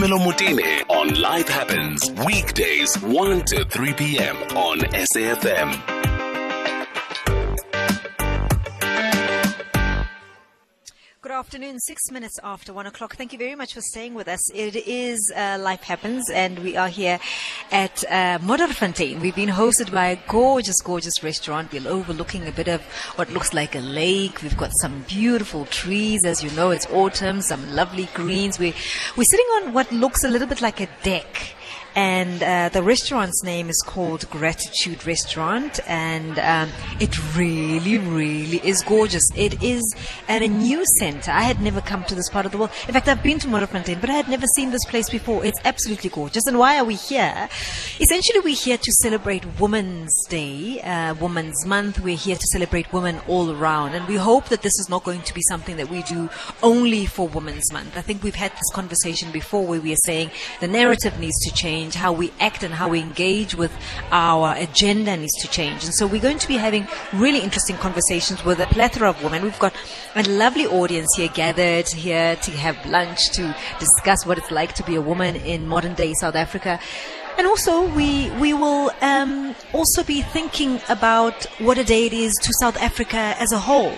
Boitumelo Mutine on Life Happens, weekdays 1 to 3 p.m. on SAFM. Afternoon, six minutes after one o'clock. Thank you very much for staying with us. It is uh, Life Happens, and we are here at uh, Modderfontein. We've been hosted by a gorgeous, gorgeous restaurant. We're overlooking a bit of what looks like a lake. We've got some beautiful trees. As you know, it's autumn, some lovely greens. We're, we're sitting on what looks a little bit like a deck and uh, the restaurant's name is called Gratitude Restaurant, and um, it really, really is gorgeous. It is at a new center. I had never come to this part of the world. In fact, I've been to Modderfontein, but I had never seen this place before. It's absolutely gorgeous. And why are we here? Essentially, we're here to celebrate Women's Day, uh, Women's Month. We're here to celebrate women all around, and we hope that this is not going to be something that we do only for Women's Month. I think we've had this conversation before where we are saying the narrative needs to change change. How we act and how we engage with our agenda needs to change. And so we're going to be having really interesting conversations with a plethora of women. We've got a lovely audience here gathered here to have lunch to discuss what it's like to be a woman in modern day South Africa. And also, we we will um, also be thinking about what a day it is to South Africa as a whole.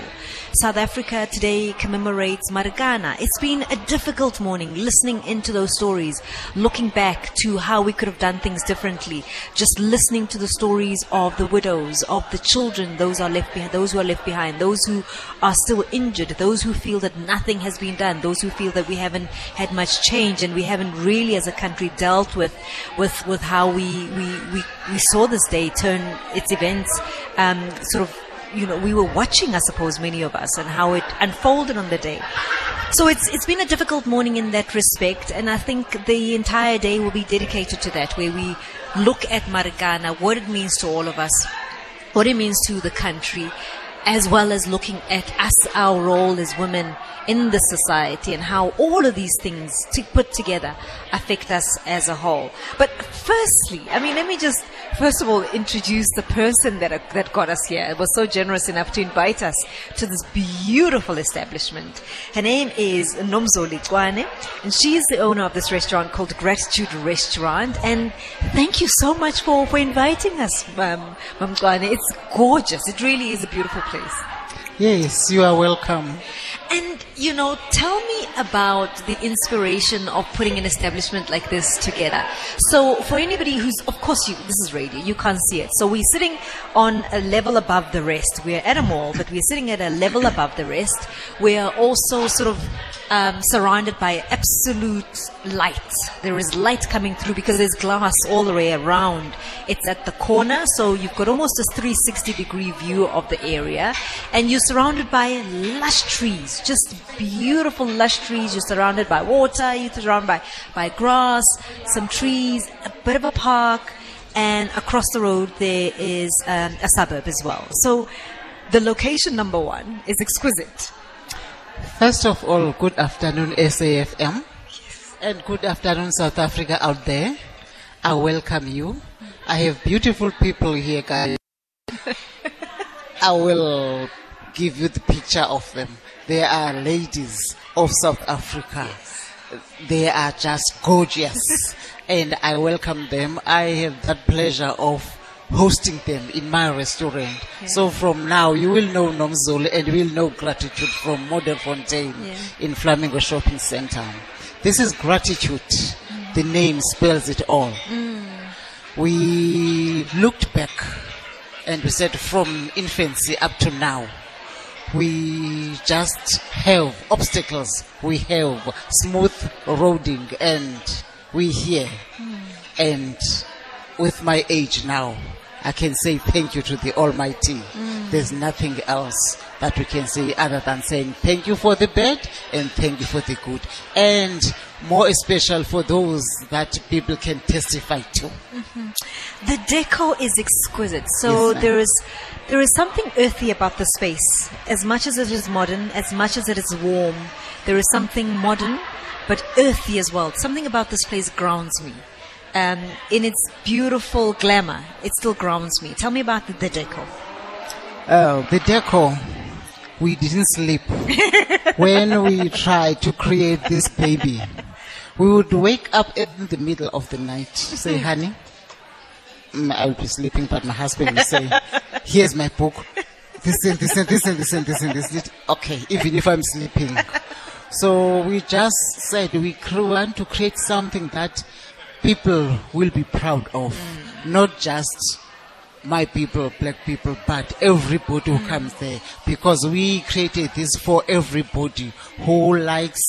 South Africa today commemorates Marikana. It's been a difficult morning listening into those stories, looking back to how we could have done things differently, just listening to the stories of the widows, of the children, those are left behind, those who are left behind, those who are still injured, those who feel that nothing has been done, those who feel that we haven't had much change and we haven't really as a country dealt with with with how we we, we, we saw this day turn its events um, sort of you know, we were watching, I suppose, many of us, and how it unfolded on the day. So it's it's been a difficult morning in that respect, and I think the entire day will be dedicated to that, where we look at Marikana, what it means to all of us, what it means to the country, as well as looking at us, our role as women in the society, and how all of these things to put together affect us as a whole. But firstly, I mean, let me just first of all introduce the person that, that got us here. It was so generous enough to invite us to this beautiful establishment. Her name is Nomzoli Kwane, and she is the owner of this restaurant called Gratitude Restaurant. And thank you so much for, for inviting us, Mam Kwane. It's gorgeous. It really is a beautiful place. Yes, you are welcome. And, you know, tell me about the inspiration of putting an establishment like this together. So, for anybody who's, of course, you, this is radio, you can't see it. So, we're sitting on a level above the rest. We're at a mall, but we're sitting at a level above the rest. We're also sort of um, surrounded by absolute light. There is light coming through because there's glass all the way around. It's at the corner, so you've got almost a 360 degree view of the area, and you're surrounded by lush trees, just beautiful lush trees. You're surrounded by water, you're surrounded by, by grass, some trees, a bit of a park, and across the road there is um, a suburb as well. So the location number one is exquisite. First of all, good afternoon, SAFM. And good afternoon, South Africa out there. I welcome you. I have beautiful people here, guys. I will give you the picture of them. They are ladies of South Africa. They are just gorgeous. and I welcome them. I have that pleasure of hosting them in my restaurant. Yeah. So from now, you will know Nomzoli and you will know gratitude from Modderfontein yeah. in Flamingo Shopping Center. This is gratitude. Mm. The name spells it all. Mm. We looked back and we said from infancy up to now, we just have obstacles. We have smooth roading and we here. Mm. And with my age now, I can say thank you to the Almighty. Mm. There's nothing else that we can say other than saying thank you for the bad and thank you for the good. And more especially for those that people can testify to. Mm-hmm. The deco is exquisite. So yes, there is there is something earthy about the space. As much as it is modern, as much as it is warm, there is something modern but earthy as well. Something about this place grounds me um, in its beautiful glamour, it still grounds me. Tell me about the, the decor. Uh, the decor, we didn't sleep when we tried to create this baby. We would wake up in the middle of the night, say, honey, mm, I'll be sleeping, but my husband will say, here's my book. This and this and this and this and this and this. Okay, even if I'm sleeping. So we just said we want to create something that people will be proud of, not just my people, black people, but everybody who comes there. Because we created this for everybody who likes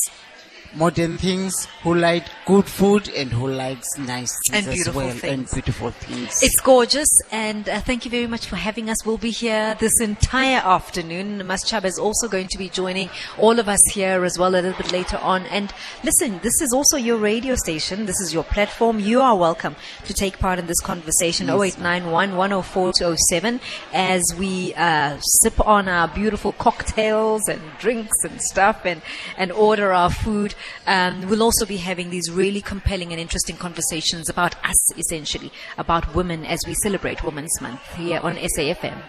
modern things, who like good food, and who likes nice things And as beautiful well and beautiful things. It's gorgeous, and uh, thank you very much for having us. We'll be here this entire afternoon. Maschab is also going to be joining all of us here as well a little bit later on. And listen, this is also your radio station. This is your platform. You are welcome to take part in this conversation. 0891 104 207 as we uh, sip on our beautiful cocktails and drinks and stuff and, and order our food. Um, we'll also be having these really compelling and interesting conversations about us, essentially, about women as we celebrate Women's Month here on SAFM.